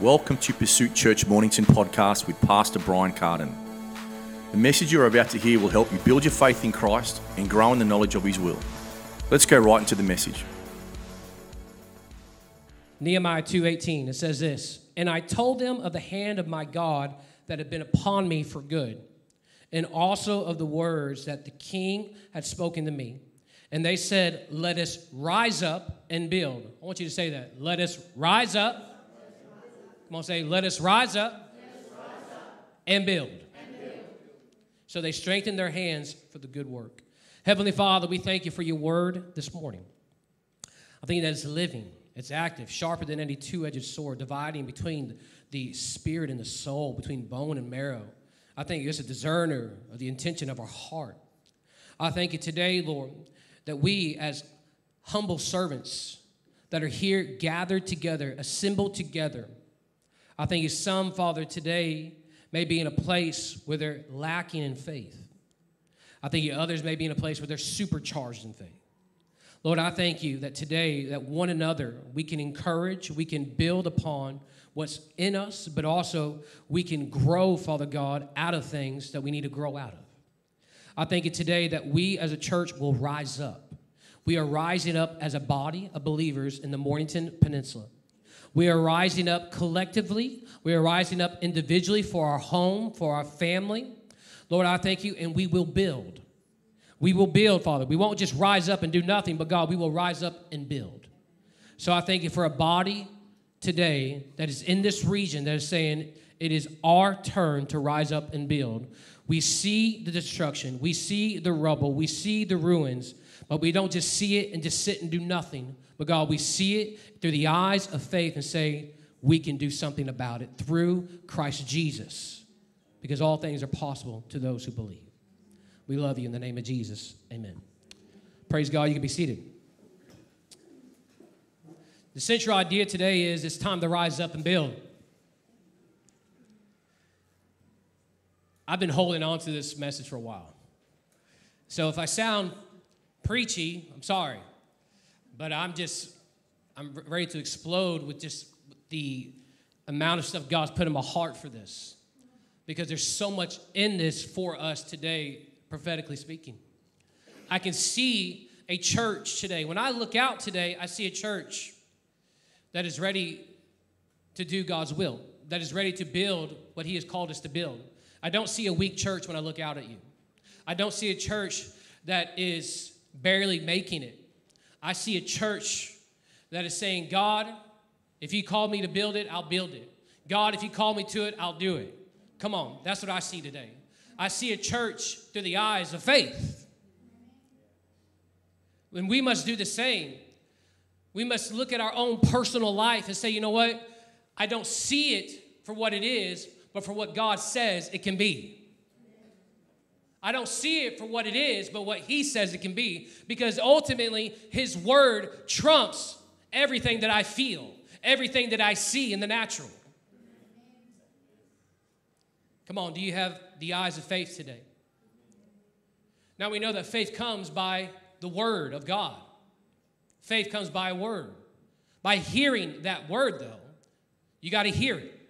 Welcome to Pursuit Church Mornington podcast with Pastor Brian Carden. The message you're about to hear will help you build your faith in Christ and grow in the knowledge of His will. Let's go right into the message. Nehemiah 2:18 it says this, "And I told them of the hand of my God that had been upon me for good, and also of the words that the king had spoken to me. And they said, "Let us rise up and build." I want you to say that. Let us rise up. Come on, say, "Let us rise up, and build." So they strengthened their hands for the good work. Heavenly Father, we thank you for your word this morning. I think that it's living, it's active, sharper than any two edged sword, dividing between the spirit and the soul, between bone and marrow. I think it's a discerner of the intention of our heart. I thank you today, Lord, that we, as humble servants that are here gathered together, assembled together, I think you some, Father, today may be in a place where they're lacking in faith. I think you others may be in a place where they're supercharged in faith. Lord, I thank you that today, that one another, we can encourage, we can build upon what's in us, but also we can grow, Father God, out of things that we need to grow out of. I thank you today that we as a church will rise up. We are rising up as a body of believers in the Mornington Peninsula. We are rising up collectively. We are rising up individually for our home, for our family. Lord, I thank you, and we will build. We will build, Father. We won't just rise up and do nothing, but God, we will rise up and build. So I thank you for a body today that is in this region that is saying it is our turn to rise up and build. We see the destruction, we see the rubble, we see the ruins, but we don't just see it and just sit and do nothing. But God, we see it through the eyes of faith and say, we can do something about it through Christ Jesus, because all things are possible to those who believe. We love you in the name of Jesus. Amen. Praise God. You can be seated. The central idea today is it's time to rise up and build. I've been holding on to this message for a while. So if I sound preachy, I'm sorry. But I'm just, I'm ready to explode with just the amount of stuff God's put in my heart for this. Because there's so much in this for us today, prophetically speaking. I can see a church today. When I look out today, I see a church that is ready to do God's will, that is ready to build what He has called us to build. I don't see a weak church when I look out at you. I don't see a church that is barely making it. I see a church that is saying, God, if you call me to build it, I'll build it. God, if you call me to it, I'll do it. Come on, that's what I see today. I see a church through the eyes of faith. And we must do the same. We must look at our own personal life and say, you know what? I don't see it for what it is, but for what God says it can be. I don't see it for what it is, but what He says it can be, because ultimately His word trumps everything that I feel, everything that I see in the natural. Come on, do you have the eyes of faith today? Now we know that faith comes by the word of God. Faith comes by a word. By hearing that word, though, you got to hear it.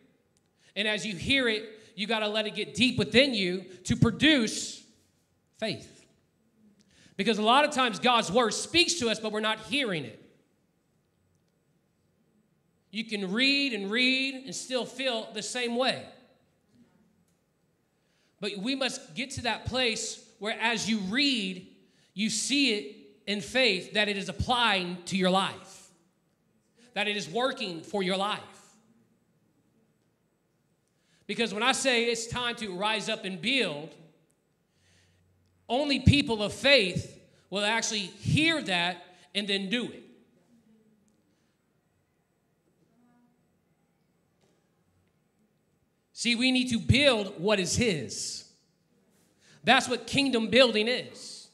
And as you hear it, you got to let it get deep within you to produce faith. Because a lot of times God's word speaks to us, but we're not hearing it. You can read and read and still feel the same way. But we must get to that place where as you read, you see it in faith that it is applying to your life, that it is working for your life. Because when I say it's time to rise up and build, only people of faith will actually hear that and then do it. See, we need to build what is His. That's what kingdom building is.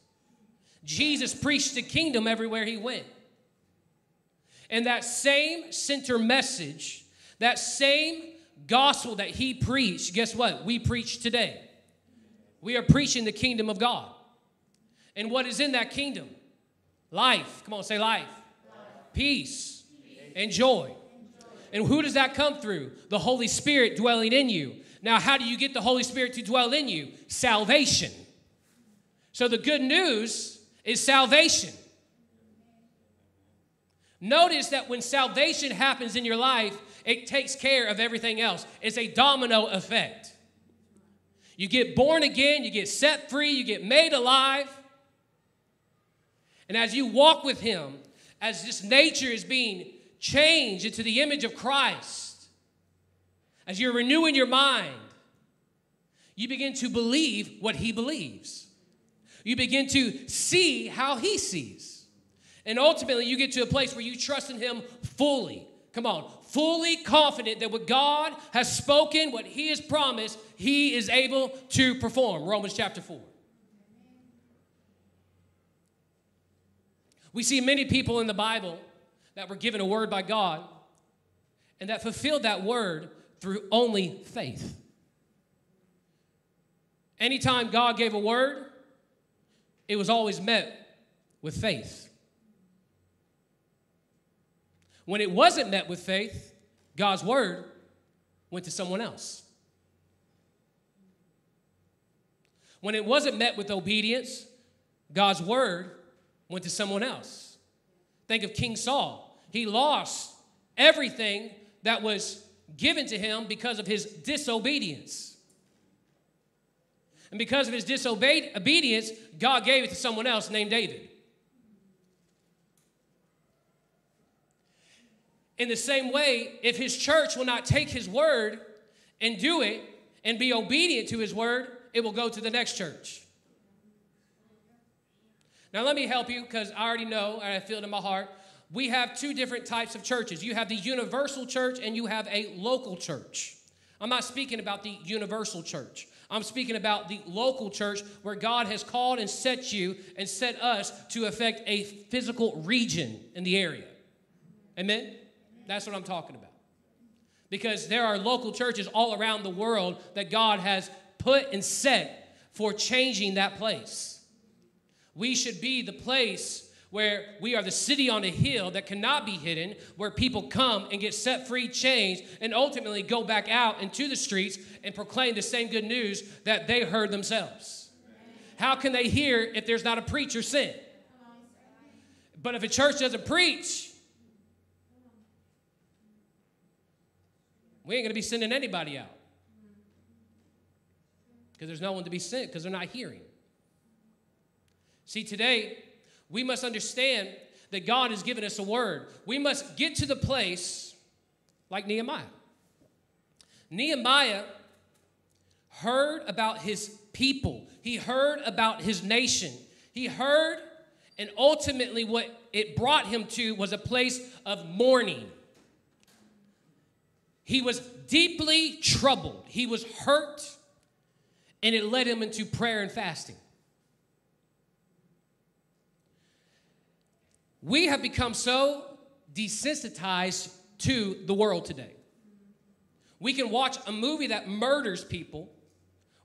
Jesus preached the kingdom everywhere He went. And that same center message, that same gospel that He preached, guess what? We preach today. We are preaching the kingdom of God. And what is in that kingdom? Life. Come on, say life. life. Peace, Peace. and joy. And who does that come through? The Holy Spirit dwelling in you. Now, how do you get the Holy Spirit to dwell in you? Salvation. So the good news is salvation. Notice that when salvation happens in your life, it takes care of everything else. It's a domino effect. You get born again, you get set free, you get made alive. And as you walk with Him, as this nature is being changed into the image of Christ, as you're renewing your mind, you begin to believe what He believes. You begin to see how He sees. And ultimately, you get to a place where you trust in Him fully. Come on, fully confident that what God has spoken, what He has promised, He is able to perform. Romans chapter 4. We see many people in the Bible that were given a word by God and that fulfilled that word through only faith. Anytime God gave a word, it was always met with faith. When it wasn't met with faith, God's word went to someone else. When it wasn't met with obedience, God's word went to someone else. Think of King Saul. He lost everything that was given to him because of his disobedience. And because of his disobedience, God gave it to someone else named David. In the same way, if his church will not take his word and do it and be obedient to his word, it will go to the next church. Now, let me help you because I already know, and I feel it in my heart. We have two different types of churches you have the universal church and you have a local church. I'm not speaking about the universal church. I'm speaking about the local church where God has called and set you and set us to affect a physical region in the area. Amen? That's what I'm talking about. Because there are local churches all around the world that God has put and set for changing that place. We should be the place where we are the city on a hill that cannot be hidden, where people come and get set free, changed, and ultimately go back out into the streets and proclaim the same good news that they heard themselves. How can they hear if there's not a preacher sent? But if a church doesn't preach, We ain't to be sending anybody out. Because there's no one to be sent because they're not hearing. See, today, we must understand that God has given us a word. We must get to the place like Nehemiah. Nehemiah heard about his people, he heard about his nation. He heard, and ultimately, what it brought him to was a place of mourning. He was deeply troubled, he was hurt, and it led him into prayer and fasting. We have become so desensitized to the world today. We can watch a movie that murders people.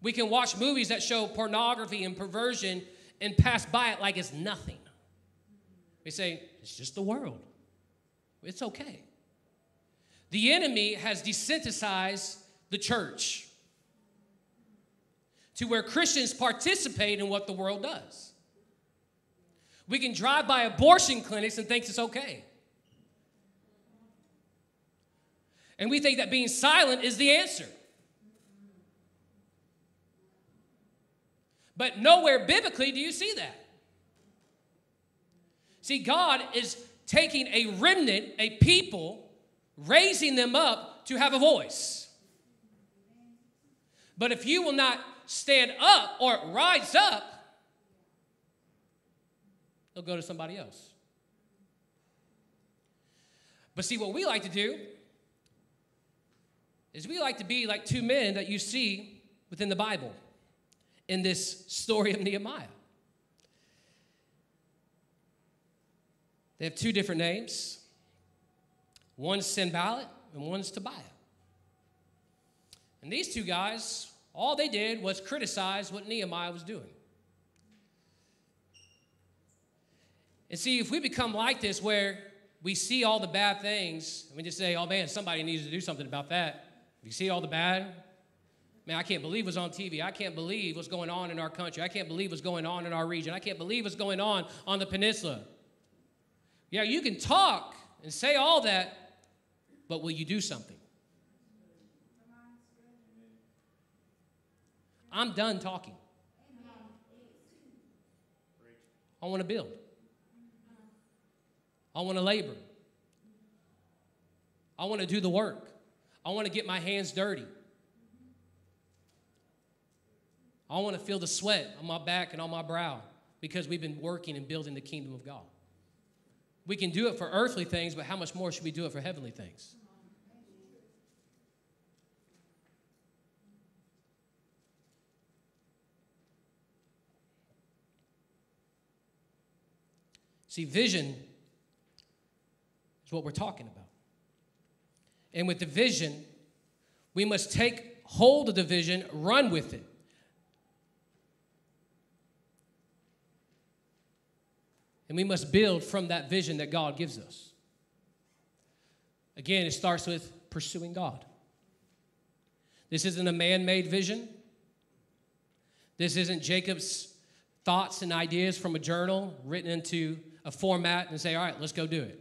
We can watch movies that show pornography and perversion and pass by it like it's nothing. We say, it's just the world. It's okay. The enemy has desensitized the church to where Christians participate in what the world does. We can drive by abortion clinics and think it's okay. And we think that being silent is the answer. But nowhere biblically do you see that. See, God is taking a remnant, a people, raising them up to have a voice. But if you will not stand up or rise up, they'll go to somebody else. But see, what we like to do is we like to be like two men that you see within the Bible in this story of Nehemiah. They have two different names. One's Sanballat and one's Tobiah. And these two guys, all they did was criticize what Nehemiah was doing. And see, if we become like this, where we see all the bad things, and we just say, oh man, somebody needs to do something about that. If you see all the bad, man, I can't believe what's on TV. I can't believe what's going on in our country. I can't believe what's going on in our region. I can't believe what's going on on the peninsula. Yeah, you can talk and say all that, but will you do something? I'm done talking. I want to build. I want to labor. I want to do the work. I want to get my hands dirty. I want to feel the sweat on my back and on my brow because we've been working and building the kingdom of God. We can do it for earthly things, but how much more should we do it for heavenly things? See, vision is what we're talking about. And with the vision, we must take hold of the vision, run with it. And we must build from that vision that God gives us. Again, it starts with pursuing God. This isn't a man made vision. This isn't Jacob's thoughts and ideas from a journal written into a format and say, all right, let's go do it.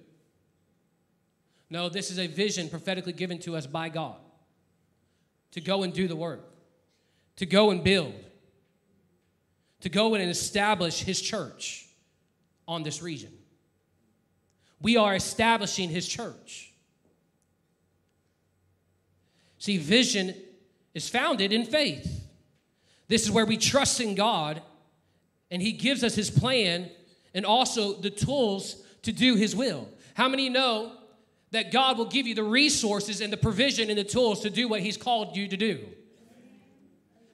No, this is a vision prophetically given to us by God to go and do the work, to go and build, to go and establish His church on this region. We are establishing His church. See, vision is founded in faith. This is where we trust in God and He gives us His plan and also the tools to do His will. How many know that God will give you the resources and the provision and the tools to do what He's called you to do.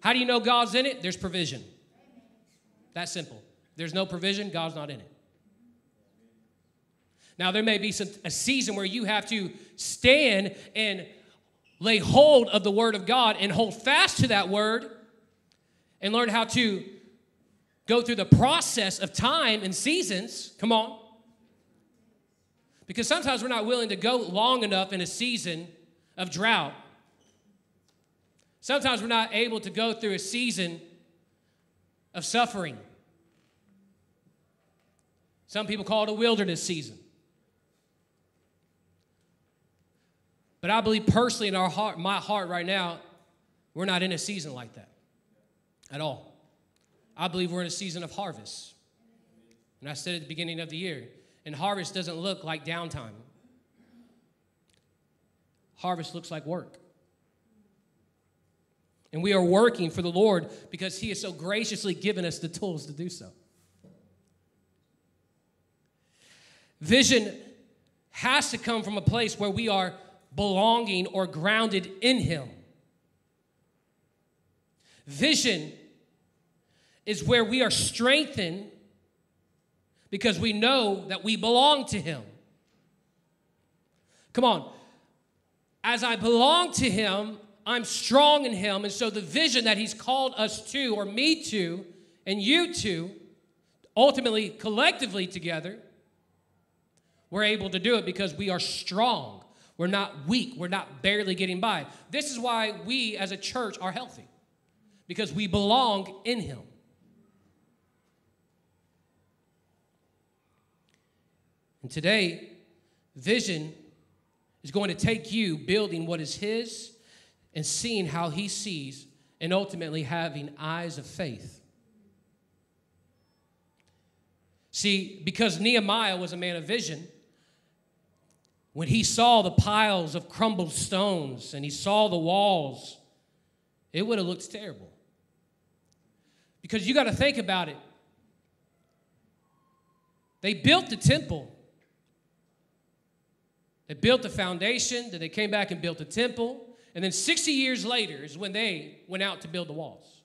How do you know God's in it? There's provision. That simple. There's no provision, God's not in it. Now, there may be some, a season where you have to stand and lay hold of the Word of God and hold fast to that Word and learn how to go through the process of time and seasons. Come on. Because sometimes we're not willing to go long enough in a season of drought. Sometimes we're not able to go through a season of suffering. Some people call it a wilderness season. But I believe personally in our heart, my heart right now, we're not in a season like that at all. I believe we're in a season of harvest. And I said at the beginning of the year, and harvest doesn't look like downtime, harvest looks like work. And we are working for the Lord because He has so graciously given us the tools to do so. Vision has to come from a place where we are belonging or grounded in Him. Vision is where we are strengthened because we know that we belong to Him. Come on. As I belong to Him, I'm strong in Him. And so the vision that He's called us to, or me to, and you to, ultimately, collectively together, we're able to do it because we are strong. We're not weak. We're not barely getting by. This is why we as a church are healthy because we belong in Him. And today, vision is going to take you building what is His and seeing how He sees, and ultimately having eyes of faith. See, because Nehemiah was a man of vision, when he saw the piles of crumbled stones and he saw the walls, it would have looked terrible. Because you got to think about it. They built the temple they built the foundation, then they came back and built the temple, and then 60 years later is when they went out to build the walls.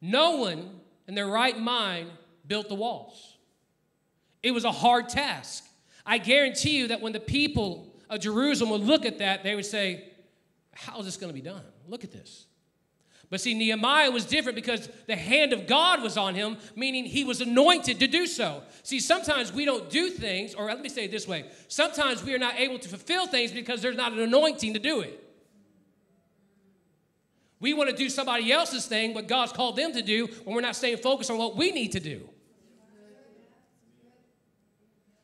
No one in their right mind built the walls. It was a hard task. I guarantee you that when the people of Jerusalem would look at that, they would say, How is this going to be done? Look at this. But see, Nehemiah was different because the hand of God was on him, meaning he was anointed to do so. See, sometimes we don't do things, or let me say it this way sometimes we are not able to fulfill things because there's not an anointing to do it. We want to do somebody else's thing, what God's called them to do, when we're not staying focused on what we need to do.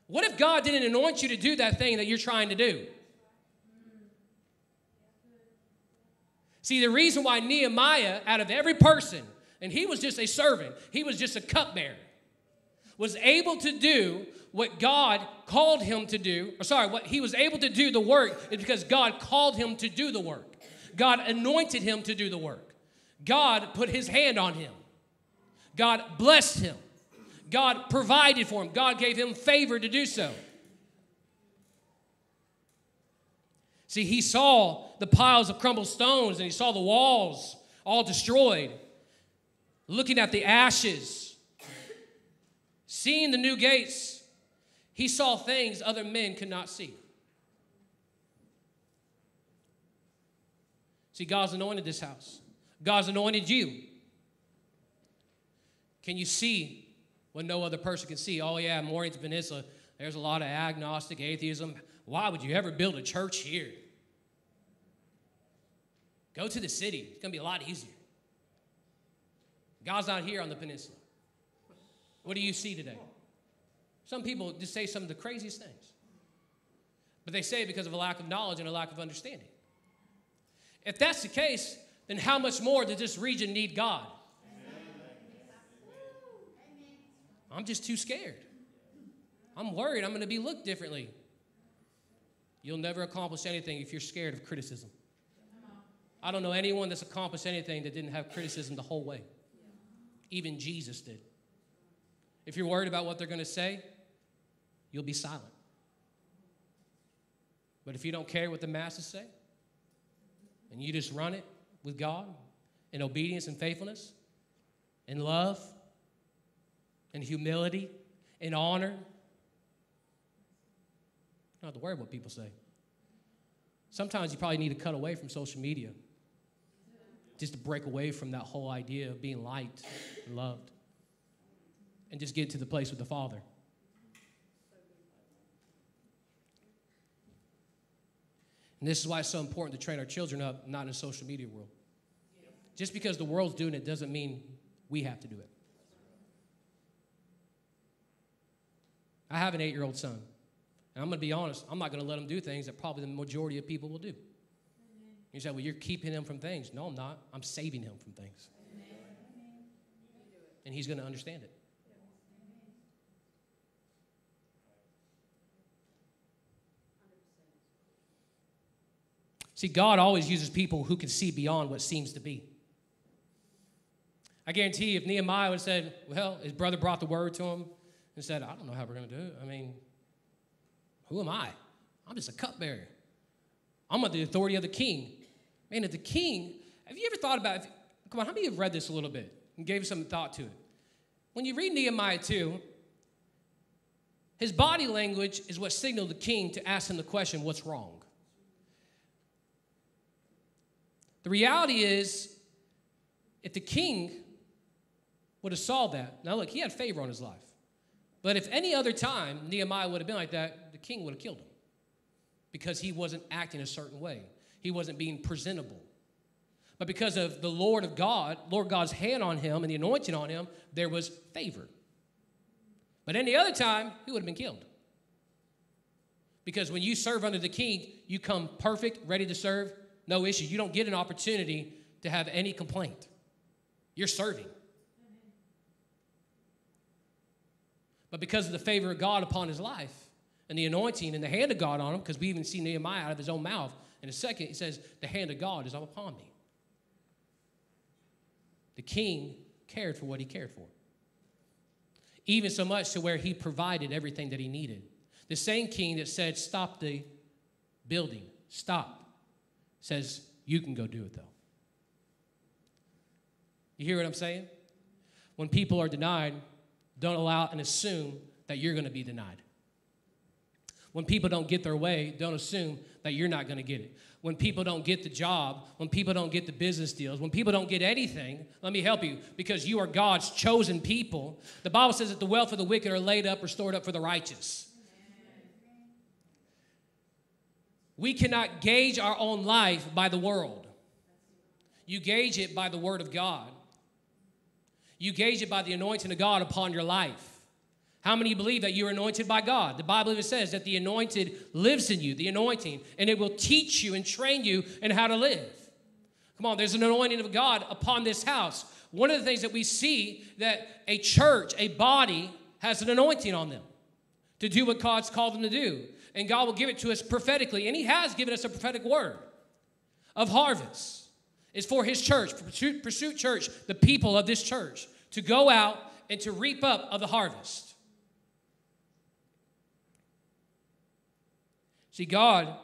What if God didn't anoint you to do that thing that you're trying to do? See, the reason why Nehemiah, out of every person, and he was just a servant, he was just a cupbearer, was able to do what God called him to do, or sorry, what he was able to do the work is because God called him to do the work. God anointed him to do the work. God put his hand on him. God blessed him. God provided for him. God gave him favor to do so. See, he saw the piles of crumbled stones and he saw the walls all destroyed, looking at the ashes, seeing the new gates. He saw things other men could not see. See, God's anointed this house, God's anointed you. Can you see what no other person can see? Oh, yeah, Mornington Peninsula, there's a lot of agnostic atheism. Why would you ever build a church here? Go to the city. It's going to be a lot easier. God's not here on the peninsula. What do you see today? Some people just say some of the craziest things. But they say it because of a lack of knowledge and a lack of understanding. If that's the case, then how much more does this region need God? I'm just too scared. I'm worried I'm going to be looked differently. You'll never accomplish anything if you're scared of criticism. I don't know anyone that's accomplished anything that didn't have criticism the whole way. Even Jesus did. If you're worried about what they're going to say, you'll be silent. But if you don't care what the masses say, and you just run it with God in obedience and faithfulness, in love, in humility, in honor, you don't have to worry about what people say. Sometimes you probably need to cut away from social media just to break away from that whole idea of being liked and loved and just get to the place with the Father. And this is why it's so important to train our children up, not in a social media world. Just because the world's doing it doesn't mean we have to do it. I have an eight year old son. And I'm going to be honest, I'm not going to let him do things that probably the majority of people will do. You say, well, you're keeping him from things. No, I'm not. I'm saving him from things. And he's going to understand it. See, God always uses people who can see beyond what seems to be. I guarantee you, if Nehemiah would have said, well, his brother brought the word to him and said, I don't know how we're going to do it. I mean, who am I? I'm just a cupbearer. I'm under the authority of the king. Man, if the king, have you ever thought about, if, come on, how many have read this a little bit and gave some thought to it? When you read Nehemiah 2, his body language is what signaled the king to ask him the question, what's wrong? The reality is, if the king would have saw that, now look, he had favor on his life. But if any other time Nehemiah would have been like that, the king would have killed him because he wasn't acting a certain way he wasn't being presentable. But because of the Lord of God, Lord God's hand on him and the anointing on him, there was favor. But any other time, he would have been killed. Because when you serve under the king, you come perfect, ready to serve, no issue. You don't get an opportunity to have any complaint. You're serving. But because of the favor of God upon his life and the anointing and the hand of God on him, because we even see Nehemiah out of his own mouth, in a second, he says, The hand of God is upon me. The king cared for what he cared for. Even so much to where he provided everything that he needed. The same king that said, Stop the building, stop, says, You can go do it though. You hear what I'm saying? When people are denied, don't allow and assume that you're going to be denied. When people don't get their way, don't assume that you're not going to get it. When people don't get the job, when people don't get the business deals, when people don't get anything, let me help you because you are God's chosen people. The Bible says that the wealth of the wicked are laid up or stored up for the righteous. We cannot gauge our own life by the world. You gauge it by the Word of God. You gauge it by the anointing of God upon your life. How many believe that you're anointed by God? The Bible even says that the anointed lives in you, the anointing, and it will teach you and train you in how to live. Come on, there's an anointing of God upon this house. One of the things that we see that a church, a body, has an anointing on them to do what God's called them to do. And God will give it to us prophetically. And He has given us a prophetic word of harvest. It's for His church, Pursuit, Pursuit Church, the people of this church, to go out and to reap up of the harvest. See, God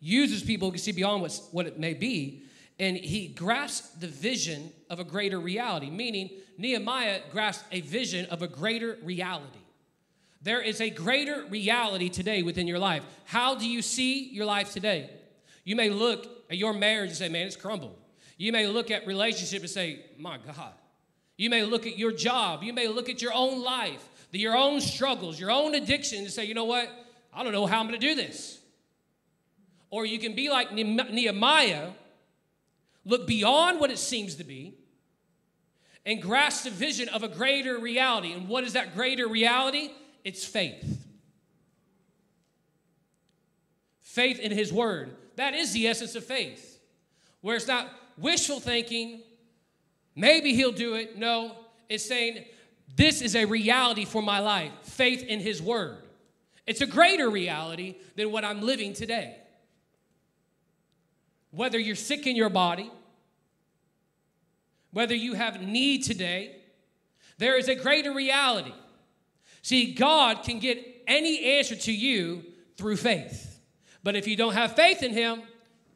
uses people to see beyond what's, what it may be, and he grasps the vision of a greater reality, meaning Nehemiah grasped a vision of a greater reality. There is a greater reality today within your life. How do you see your life today? You may look at your marriage and say, man, it's crumbled. You may look at relationship and say, my God. You may look at your job. You may look at your own life, your own struggles, your own addiction, and say, you know what? I don't know how I'm going to do this. Or you can be like Nehemiah, look beyond what it seems to be, and grasp the vision of a greater reality. And what is that greater reality? It's faith. Faith in His Word. That is the essence of faith. Where it's not wishful thinking, maybe He'll do it. No, it's saying, this is a reality for my life. Faith in His Word. It's a greater reality than what I'm living today. Whether you're sick in your body, whether you have need today, there is a greater reality. See, God can get any answer to you through faith. But if you don't have faith in Him,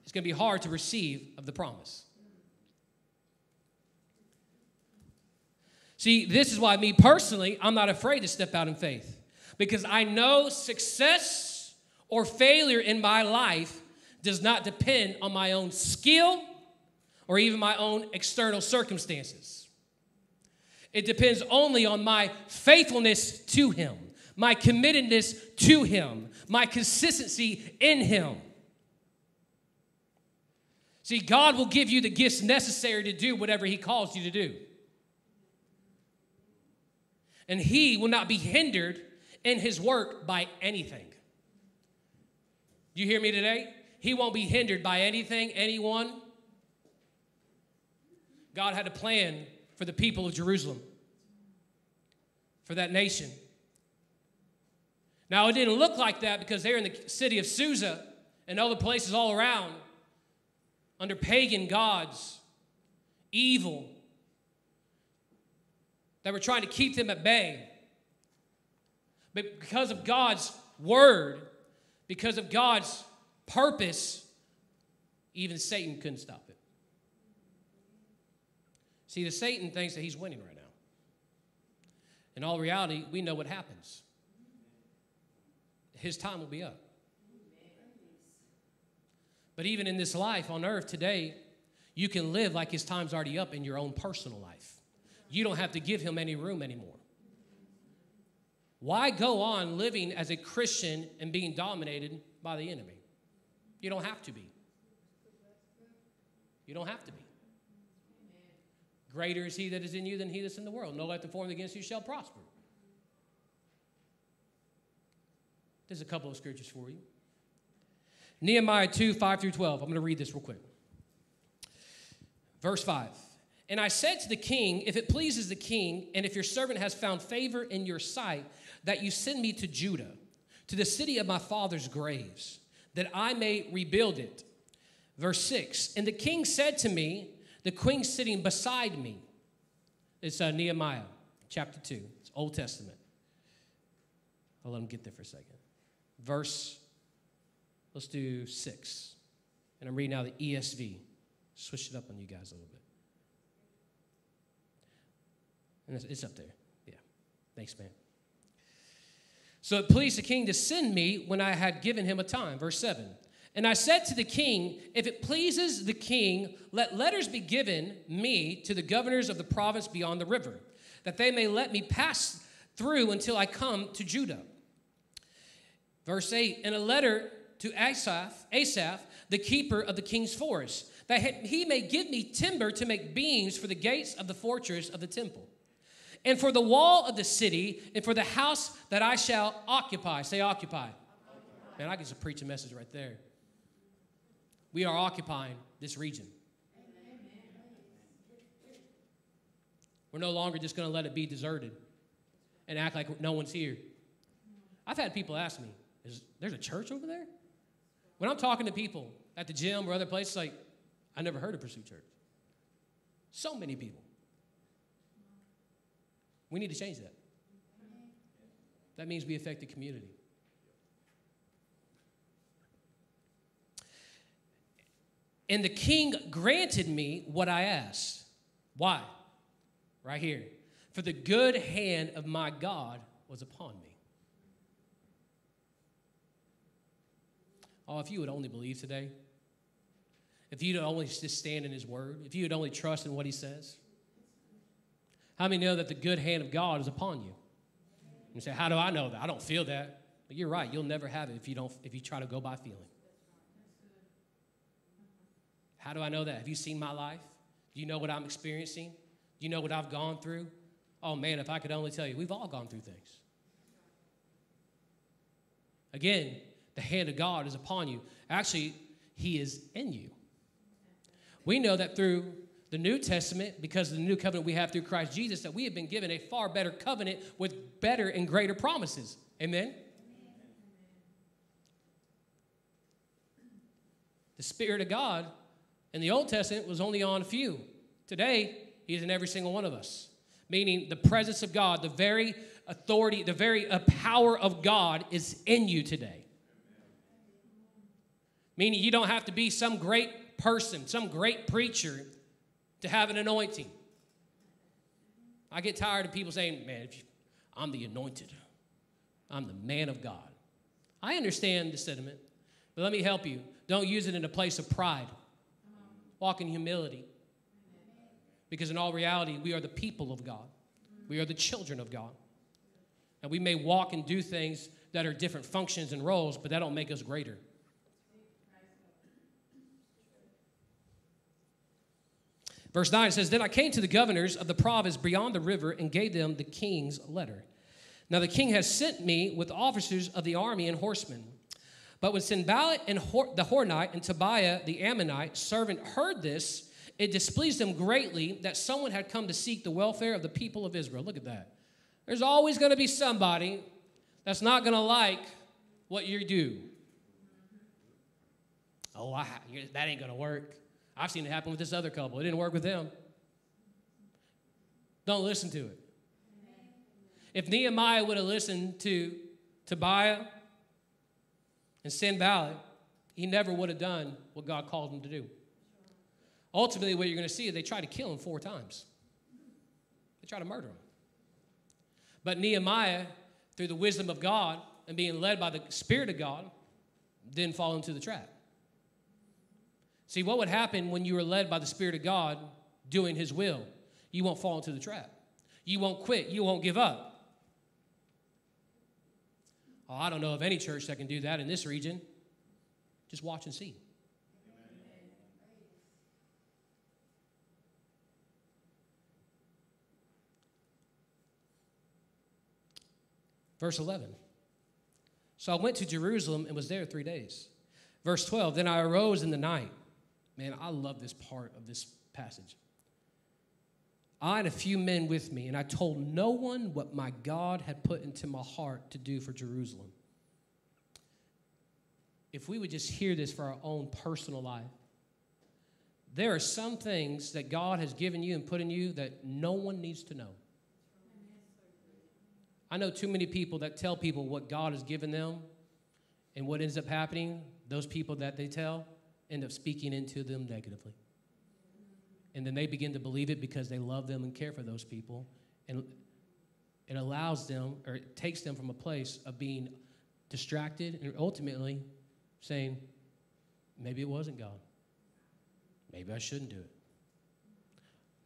it's going to be hard to receive of the promise. See, this is why, me personally, I'm not afraid to step out in faith because I know success or failure in my life does not depend on my own skill or even my own external circumstances. It depends only on my faithfulness to Him, my committedness to Him, my consistency in Him. See, God will give you the gifts necessary to do whatever He calls you to do. And He will not be hindered in his work by anything. You hear me today? He won't be hindered by anything, anyone. God had a plan for the people of Jerusalem, for that nation. Now, it didn't look like that because they're in the city of Susa and other places all around under pagan gods, evil, that were trying to keep them at bay. But because of God's word, because of God's purpose, even Satan couldn't stop it. See, the Satan thinks that he's winning right now. In all reality, we know what happens. His time will be up. But even in this life on earth today, you can live like his time's already up in your own personal life. You don't have to give him any room anymore. Why go on living as a Christian and being dominated by the enemy? You don't have to be. You don't have to be. Greater is he that is in you than he that's in the world. No weapon formed against you shall prosper. There's a couple of scriptures for you. Nehemiah 2, 5 through 12. I'm going to read this real quick. Verse 5. And I said to the king, If it pleases the king, and if your servant has found favor in your sight, that you send me to Judah, to the city of my father's graves, that I may rebuild it. Verse 6 And the king said to me, the queen sitting beside me, it's uh, Nehemiah chapter 2, it's Old Testament. I'll let him get there for a second. Verse, let's do 6. And I'm reading now the ESV. Switch it up on you guys a little bit. And it's, it's up there. Yeah. Thanks, man. So it pleased the king to send me when I had given him a time. Verse 7. And I said to the king, If it pleases the king, let letters be given me to the governors of the province beyond the river, that they may let me pass through until I come to Judah. Verse 8 And a letter to Asaph, Asaph, the keeper of the king's forest, that he may give me timber to make beams for the gates of the fortress of the temple, and for the wall of the city, and for the house that I shall occupy. Say, occupy. Man, I can just preach a message right there. We are occupying this region. We're no longer just going to let it be deserted and act like no one's here. I've had people ask me, "Is there's a church over there?" When I'm talking to people at the gym or other places, like, I never heard of Pursuit Church. So many people. We need to change that. That means we affect the community. And the king granted me what I asked. Why? Right here. For the good hand of my God was upon me. Oh, if you would only believe today, if you'd only just stand in his word, if you would only trust in what he says. How many know that the good hand of God is upon you? You say, How do I know that? I don't feel that. But you're right, you'll never have it if you don't if you try to go by feeling. How do I know that? Have you seen my life? Do you know what I'm experiencing? Do you know what I've gone through? Oh man, if I could only tell you, we've all gone through things. Again, the hand of God is upon you. Actually, He is in you. We know that through the New Testament, because of the new covenant we have through Christ Jesus, that we have been given a far better covenant with better and greater promises. Amen? The Spirit of God in the Old Testament was only on a few. Today, He's in every single one of us. Meaning the presence of God, the very authority, the very uh, power of God is in you today. Meaning you don't have to be some great person, some great preacher to have an anointing. I get tired of people saying, man, you, I'm the anointed, I'm the man of God. I understand the sentiment, but let me help you. Don't use it in a place of pride. Walk in humility. Because in all reality, we are the people of God, we are the children of God. And we may walk and do things that are different functions and roles, but that don't make us greater. Verse 9 says, Then I came to the governors of the province beyond the river and gave them the king's letter. Now the king has sent me with officers of the army and horsemen. But when Sanballat and Hor- the Horonite and Tobiah the Ammonite servant heard this, it displeased them greatly that someone had come to seek the welfare of the people of Israel. Look at that. There's always going to be somebody that's not going to like what you do. Oh, I, that ain't going to work. I've seen it happen with this other couple. It didn't work with them. Don't listen to it. If Nehemiah would have listened to Tobiah and Sanballat, he never would have done what God called him to do. Ultimately, what you're going to see is they try to kill him four times. They try to murder him. But Nehemiah, through the wisdom of God and being led by the Spirit of God, didn't fall into the trap. See, what would happen when you were led by the Spirit of God doing His will? You won't fall into the trap. You won't quit. You won't give up. Oh, I don't know of any church that can do that in this region. Just watch and see. Verse 11. So I went to Jerusalem and was there three days. Verse 12. Then I arose in the night Man, I love this part of this passage. I had a few men with me, and I told no one what my God had put into my heart to do for Jerusalem. If we would just hear this for our own personal life, there are some things that God has given you and put in you that no one needs to know. I know too many people that tell people what God has given them, and what ends up happening, those people that they tell, end up speaking into them negatively. And then they begin to believe it because they love them and care for those people. And it allows them, or it takes them from a place of being distracted and ultimately saying, maybe it wasn't God. Maybe I shouldn't do it.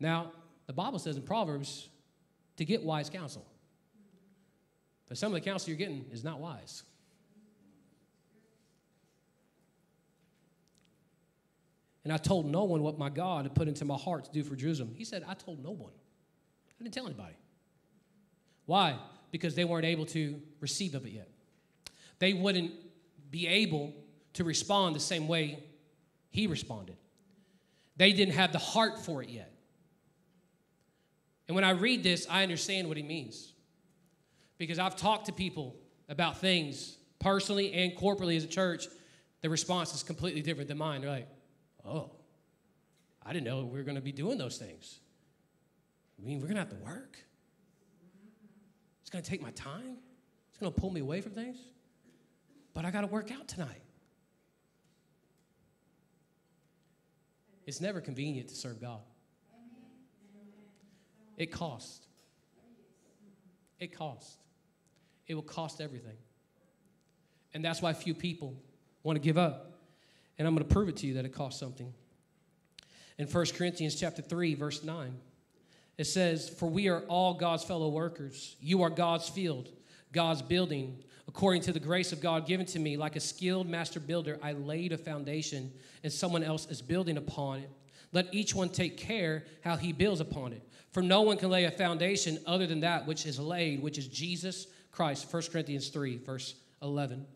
Now, the Bible says in Proverbs to get wise counsel. But some of the counsel you're getting is not wise. And I told no one what my God had put into my heart to do for Jerusalem. He said, I told no one. I didn't tell anybody. Why? Because they weren't able to receive of it yet. They wouldn't be able to respond the same way he responded. They didn't have the heart for it yet. And when I read this, I understand what he means. Because I've talked to people about things personally and corporately as a church, the response is completely different than mine. Like, oh, I didn't know we were going to be doing those things. I mean, we're going to have to work. It's going to take my time. It's going to pull me away from things. But I got to work out tonight. It's never convenient to serve God. It costs. It costs. It will cost everything. And that's why few people want to give up. And I'm going to prove it to you that it costs something. In 1 Corinthians chapter 3 verse 9, it says, "For we are all God's fellow workers. You are God's field, God's building. According to the grace of God given to me, like a skilled master builder, I laid a foundation and someone else is building upon it. Let each one take care how he builds upon it. For no one can lay a foundation other than that which is laid, which is Jesus Christ. 1 Corinthians 3, verse 11.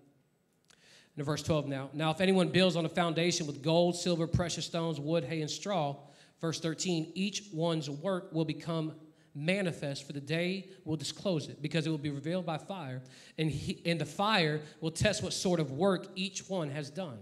And verse 12 now. Now, if anyone builds on a foundation with gold, silver, precious stones, wood, hay, and straw, verse 13, each one's work will become manifest, for the day will disclose it, because it will be revealed by fire, and, he, and the fire will test what sort of work each one has done.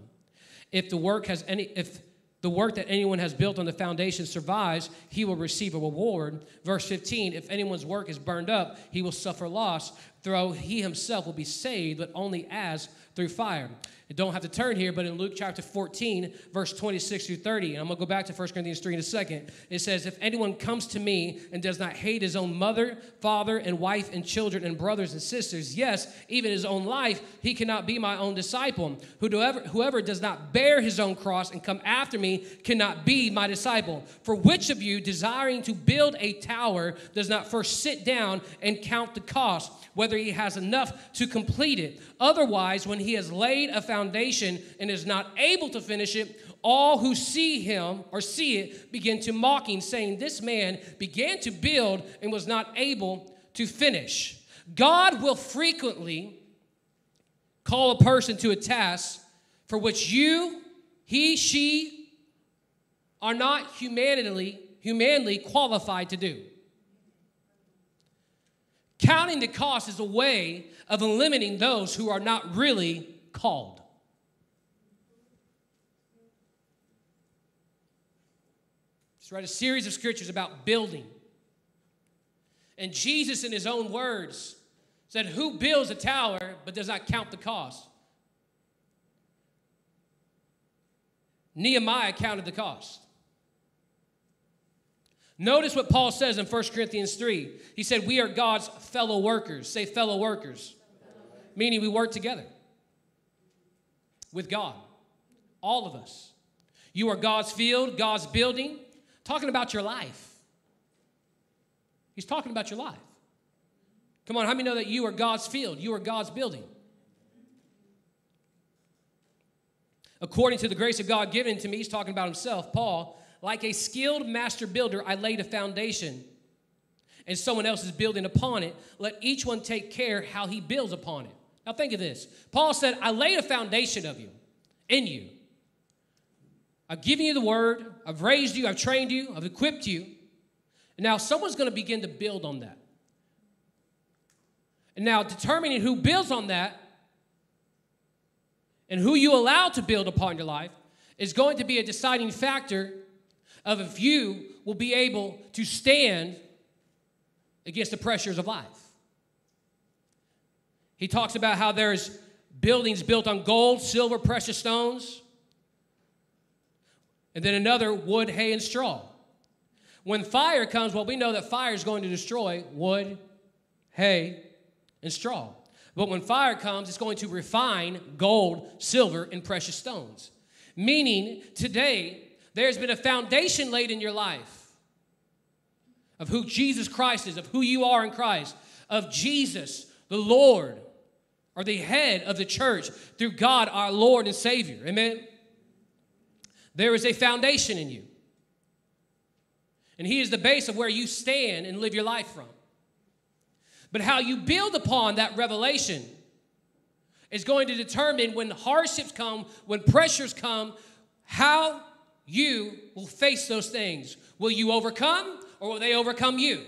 If the work has any, if the work that anyone has built on the foundation survives, he will receive a reward. Verse 15 If anyone's work is burned up, he will suffer loss, though he himself will be saved, but only as through fire. You don't have to turn here, but in Luke chapter 14, verse 26 through 30, and I'm going to go back to 1 Corinthians 3 in a second. It says, If anyone comes to me and does not hate his own mother, father, and wife, and children, and brothers and sisters, yes, even his own life, he cannot be my own disciple. Whoever, whoever does not bear his own cross and come after me cannot be my disciple. For which of you, desiring to build a tower, does not first sit down and count the cost, whether he has enough to complete it? Otherwise, when he has laid a foundation and is not able to finish it, all who see him or see it begin to mocking, saying, This man began to build and was not able to finish. God will frequently call a person to a task for which you, he, she are not humanly, humanly qualified to do. Counting the cost is a way of eliminating those who are not really called. Just read a series of scriptures about building. And Jesus, in his own words, said, Who builds a tower but does not count the cost? Nehemiah counted the cost. Notice what Paul says in 1 Corinthians 3. He said, We are God's fellow workers. Say, fellow workers. Meaning we work together with God. All of us. You are God's field, God's building. Talking about your life. He's talking about your life. Come on, how many know that you are God's field? You are God's building. According to the grace of God given to me, he's talking about himself, Paul. Like a skilled master builder, I laid a foundation, and someone else is building upon it. Let each one take care how he builds upon it. Now, think of this Paul said, I laid a foundation of you, in you. I've given you the word, I've raised you, I've trained you, I've equipped you. Now someone's going to begin to build on that. And now, determining who builds on that and who you allow to build upon your life is going to be a deciding factor of if you will be able to stand against the pressures of life. He talks about how there's buildings built on gold, silver, precious stones, and then another wood, hay, and straw. When fire comes, well, we know that fire is going to destroy wood, hay, and straw. But when fire comes, it's going to refine gold, silver, and precious stones. Meaning, today, there's been a foundation laid in your life of who Jesus Christ is, of who you are in Christ, of Jesus, the Lord, or the head of the church through God, our Lord and Savior. Amen? There is a foundation in you. And He is the base of where you stand and live your life from. But how you build upon that revelation is going to determine when hardships come, when pressures come, how you will face those things. Will you overcome or will they overcome you?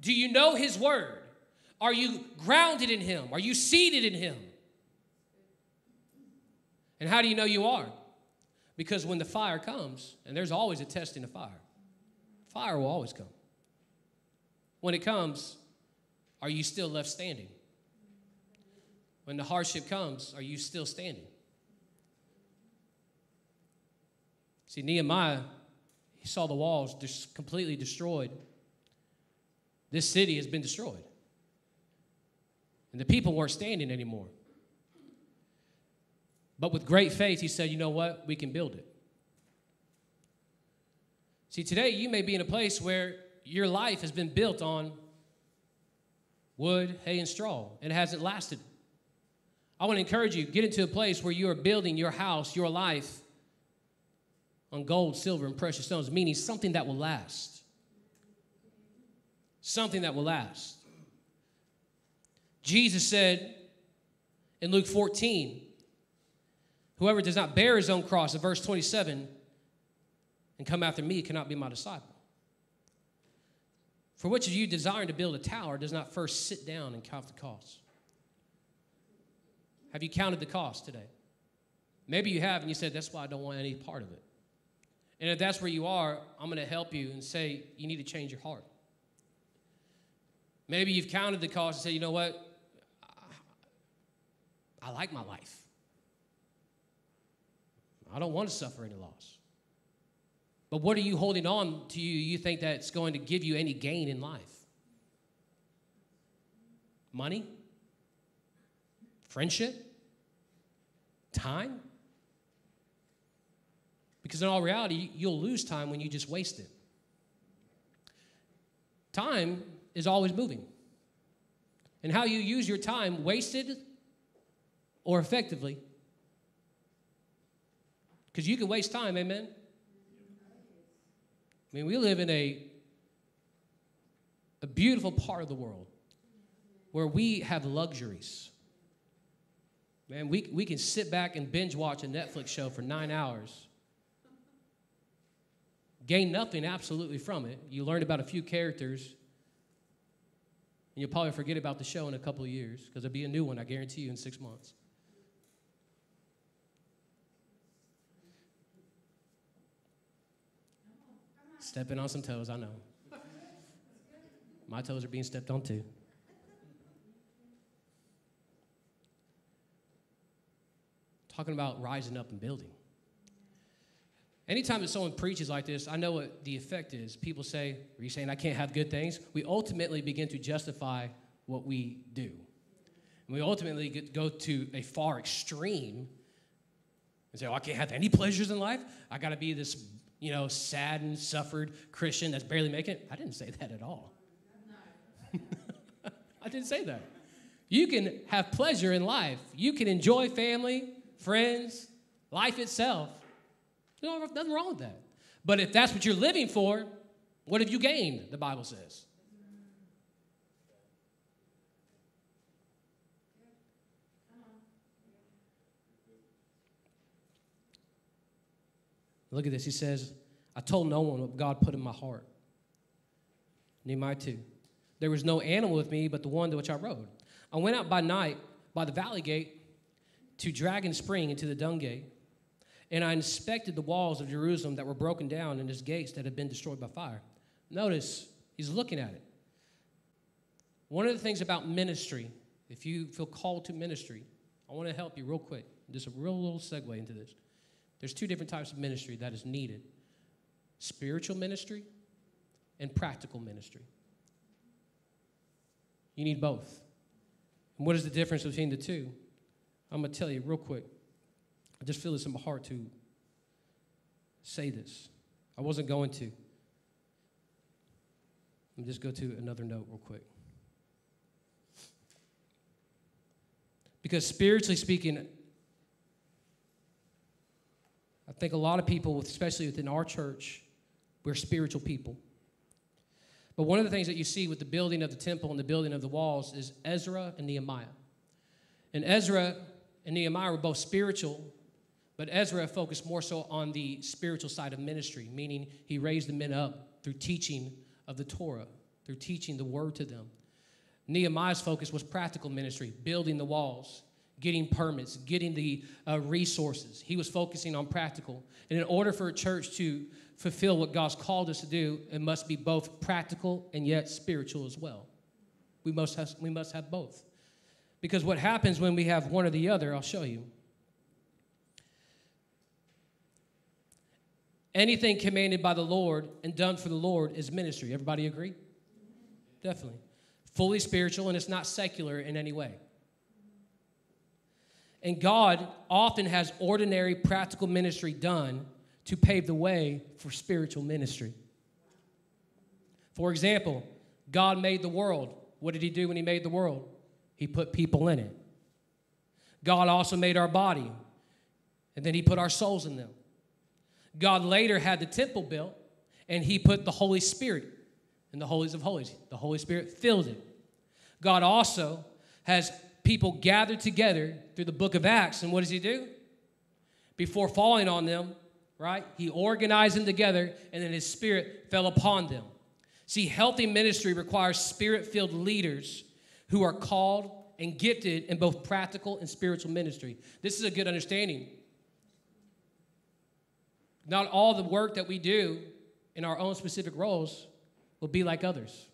Do you know His Word? Are you grounded in Him? Are you seated in Him? And how do you know you are? Because when the fire comes, and there's always a test in the fire, fire will always come. When it comes, are you still left standing? When the hardship comes, are you still standing? See, Nehemiah, he saw the walls just completely destroyed. This city has been destroyed. And the people weren't standing anymore. But with great faith, he said, You know what? We can build it. See, today you may be in a place where your life has been built on wood, hay, and straw, and it hasn't lasted. I want to encourage you get into a place where you are building your house, your life on gold, silver, and precious stones, meaning something that will last. Something that will last. Jesus said in Luke 14, Whoever does not bear his own cross, in verse 27, and come after me cannot be my disciple. For which of you desiring to build a tower does not first sit down and count the cost? Have you counted the cost today? Maybe you have, and you said, That's why I don't want any part of it. And if that's where you are, I'm going to help you and say you need to change your heart. Maybe you've counted the cost and said, you know what? I, I like my life. I don't want to suffer any loss. But what are you holding on to you you think that's going to give you any gain in life? Money? Friendship? Time? Because in all reality, you'll lose time when you just waste it. Time is always moving. And how you use your time, wasted or effectively, because you can waste time, amen? I mean, we live in a, a beautiful part of the world where we have luxuries. Man, we, we can sit back and binge watch a Netflix show for nine hours gain nothing absolutely from it. You learn about a few characters, and you'll probably forget about the show in a couple of years because there'll be a new one, I guarantee you, in six months. Stepping on some toes, I know. My toes are being stepped on too. Talking about rising up and building. Anytime that someone preaches like this, I know what the effect is. People say, Are you saying I can't have good things? We ultimately begin to justify what we do. And we ultimately go to a far extreme and say, Oh, I can't have any pleasures in life. I got to be this, you know, saddened, suffered Christian that's barely making it. I didn't say that at all. I didn't say that. You can have pleasure in life, you can enjoy family, friends, life itself. There's nothing wrong with that. But if that's what you're living for, what have you gained, the Bible says? Look at this. He says, I told no one what God put in my heart. Nehemiah 2. There was no animal with me but the one to which I rode. I went out by night by the valley gate to Dragon Spring into the dung gate. And I inspected the walls of Jerusalem that were broken down and its gates that had been destroyed by fire. Notice, he's looking at it. One of the things about ministry, if you feel called to ministry, I want to help you real quick. Just a real little segue into this. There's two different types of ministry that is needed spiritual ministry and practical ministry. You need both. And what is the difference between the two? I'm going to tell you real quick. I just feel this in my heart to say this. I wasn't going to. Let me just go to another note real quick. Because spiritually speaking, I think a lot of people, especially within our church, we're spiritual people. But one of the things that you see with the building of the temple and the building of the walls is Ezra and Nehemiah. And Ezra and Nehemiah were both spiritual, but Ezra focused more so on the spiritual side of ministry, meaning he raised the men up through teaching of the Torah, through teaching the word to them. Nehemiah's focus was practical ministry, building the walls, getting permits, getting the uh, resources. He was focusing on practical. And in order for a church to fulfill what God's called us to do, it must be both practical and yet spiritual as well. We must have, we must have both. Because what happens when we have one or the other, I'll show you. Anything commanded by the Lord and done for the Lord is ministry. Everybody agree? Definitely. Fully spiritual, and it's not secular in any way. And God often has ordinary practical ministry done to pave the way for spiritual ministry. For example, God made the world. What did He do when He made the world? He put people in it. God also made our body, and then He put our souls in them. God later had the temple built, and He put the Holy Spirit in the holies of holies. The Holy Spirit filled it. God also has people gathered together through the book of Acts, and what does He do? Before falling on them, right? He organized them together, and then His Spirit fell upon them. See, healthy ministry requires spirit filled leaders who are called and gifted in both practical and spiritual ministry. This is a good understanding. Not all the work that we do in our own specific roles will be like others.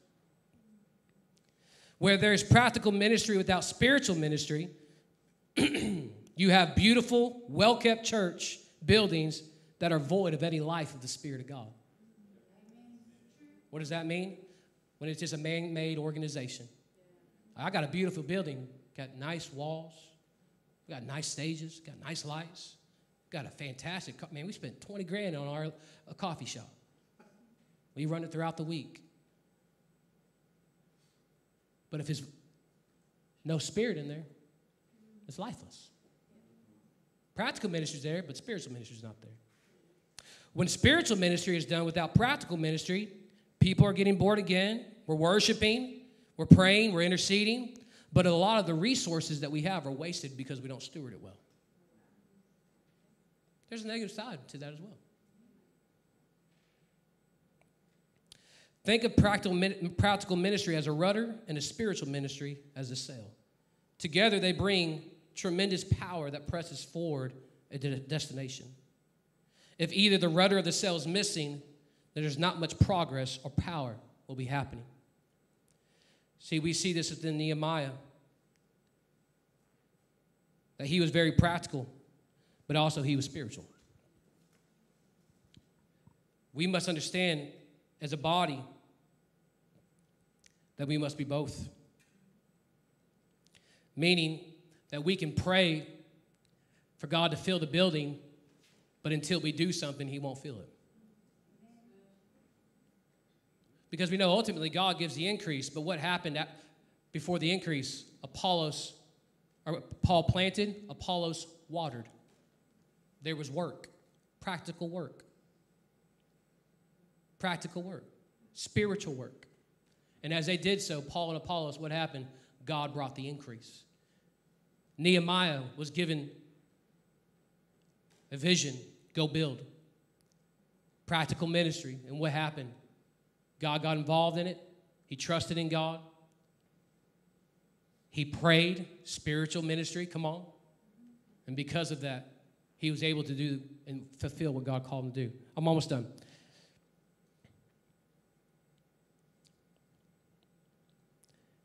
Where there's practical ministry without spiritual ministry, you have beautiful, well kept church buildings that are void of any life of the Spirit of God. What does that mean? When it's just a man made organization. I got a beautiful building, got nice walls, got nice stages, got nice lights, got a fantastic, man, we spent 20 grand on our coffee shop. We run it throughout the week. But if there's no spirit in there, it's lifeless. Practical ministry's there, but spiritual ministry's not there. When spiritual ministry is done without practical ministry, people are getting bored again. We're worshiping, we're praying, we're interceding, but a lot of the resources that we have are wasted because we don't steward it well. There's a negative side to that as well. Think of practical, practical ministry as a rudder and a spiritual ministry as a sail. Together, they bring tremendous power that presses forward a destination. If either the rudder or the sail is missing, then there's not much progress or power will be happening. See, we see this within Nehemiah that he was very practical, but also he was spiritual. We must understand as a body that we must be both. Meaning that we can pray for God to fill the building, but until we do something, He won't fill it. Because we know ultimately God gives the increase, but what happened at, before the increase? Apollos, or Paul planted, Apollos watered. There was work, practical work. Practical work, spiritual work. And as they did so, Paul and Apollos, what happened? God brought the increase. Nehemiah was given a vision go build. Practical ministry. And what happened? God got involved in it. He trusted in God. He prayed, spiritual ministry, come on. And because of that, he was able to do and fulfill what God called him to do. I'm almost done.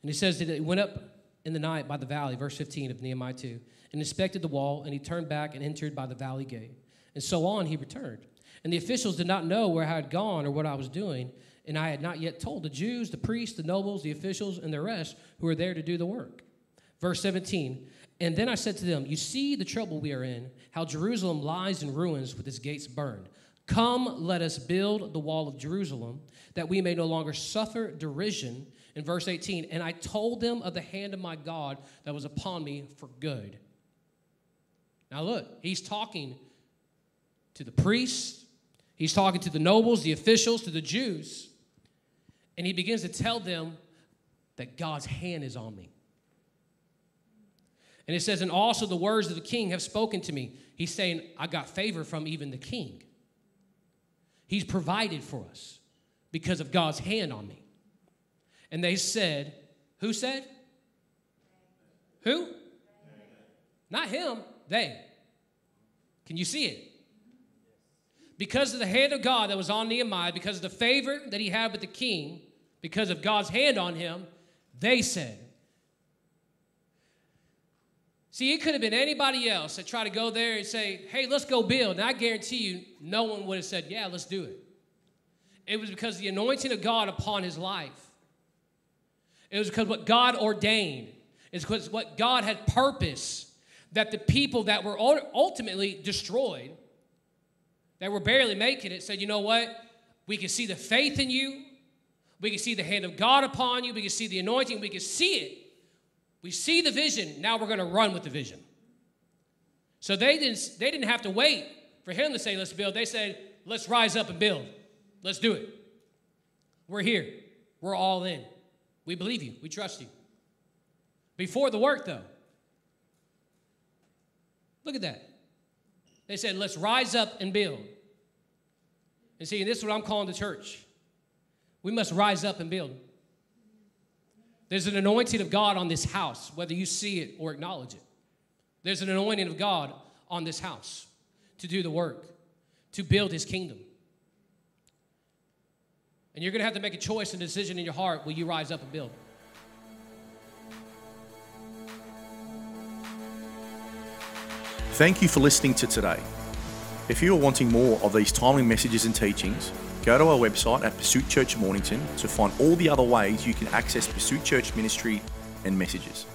And he says that he went up in the night by the valley, verse 15 of Nehemiah 2, and inspected the wall, and he turned back and entered by the valley gate. And so on he returned. And the officials did not know where I had gone or what I was doing. and I had not yet told the Jews, the priests, the nobles, the officials, and the rest who were there to do the work. Verse 17 And then I said to them, You see the trouble we are in, how Jerusalem lies in ruins with its gates burned. Come, let us build the wall of Jerusalem, that we may no longer suffer derision. In verse 18, and I told them of the hand of my God that was upon me for good. Now, look, he's talking to the priests, he's talking to the nobles, the officials, to the Jews, and he begins to tell them that God's hand is on me. And it says, and also the words of the king have spoken to me. He's saying, I got favor from even the king. He's provided for us because of God's hand on me. And they said, Who said? Who? Not him, they. Can you see it? Because of the hand of God that was on Nehemiah, because of the favor that he had with the king, because of God's hand on him, they said, See, it could have been anybody else that tried to go there and say, hey, let's go build. And I guarantee you, no one would have said, yeah, let's do it. It was because the anointing of God upon his life. It was because what God ordained. It's because what God had purpose that the people that were ultimately destroyed, that were barely making it, said, you know what? We can see the faith in you. We can see the hand of God upon you. We can see the anointing. We can see it. We see the vision, now we're going to run with the vision. So they didn't, they didn't have to wait for him to say, let's build. They said, let's rise up and build. Let's do it. We're here. We're all in. We believe you. We trust you. Before the work, though, look at that. They said, let's rise up and build. And see, and this is what I'm calling the church. We must rise up and build. There's an anointing of God on this house, whether you see it or acknowledge it. There's an anointing of God on this house to do the work, to build his kingdom. And you're going to have to make a choice and decision in your heart will you rise up and build? Thank you for listening to today. If you are wanting more of these timely messages and teachings, Go to our website at Pursuit Church Mornington to find all the other ways you can access Pursuit Church ministry and messages.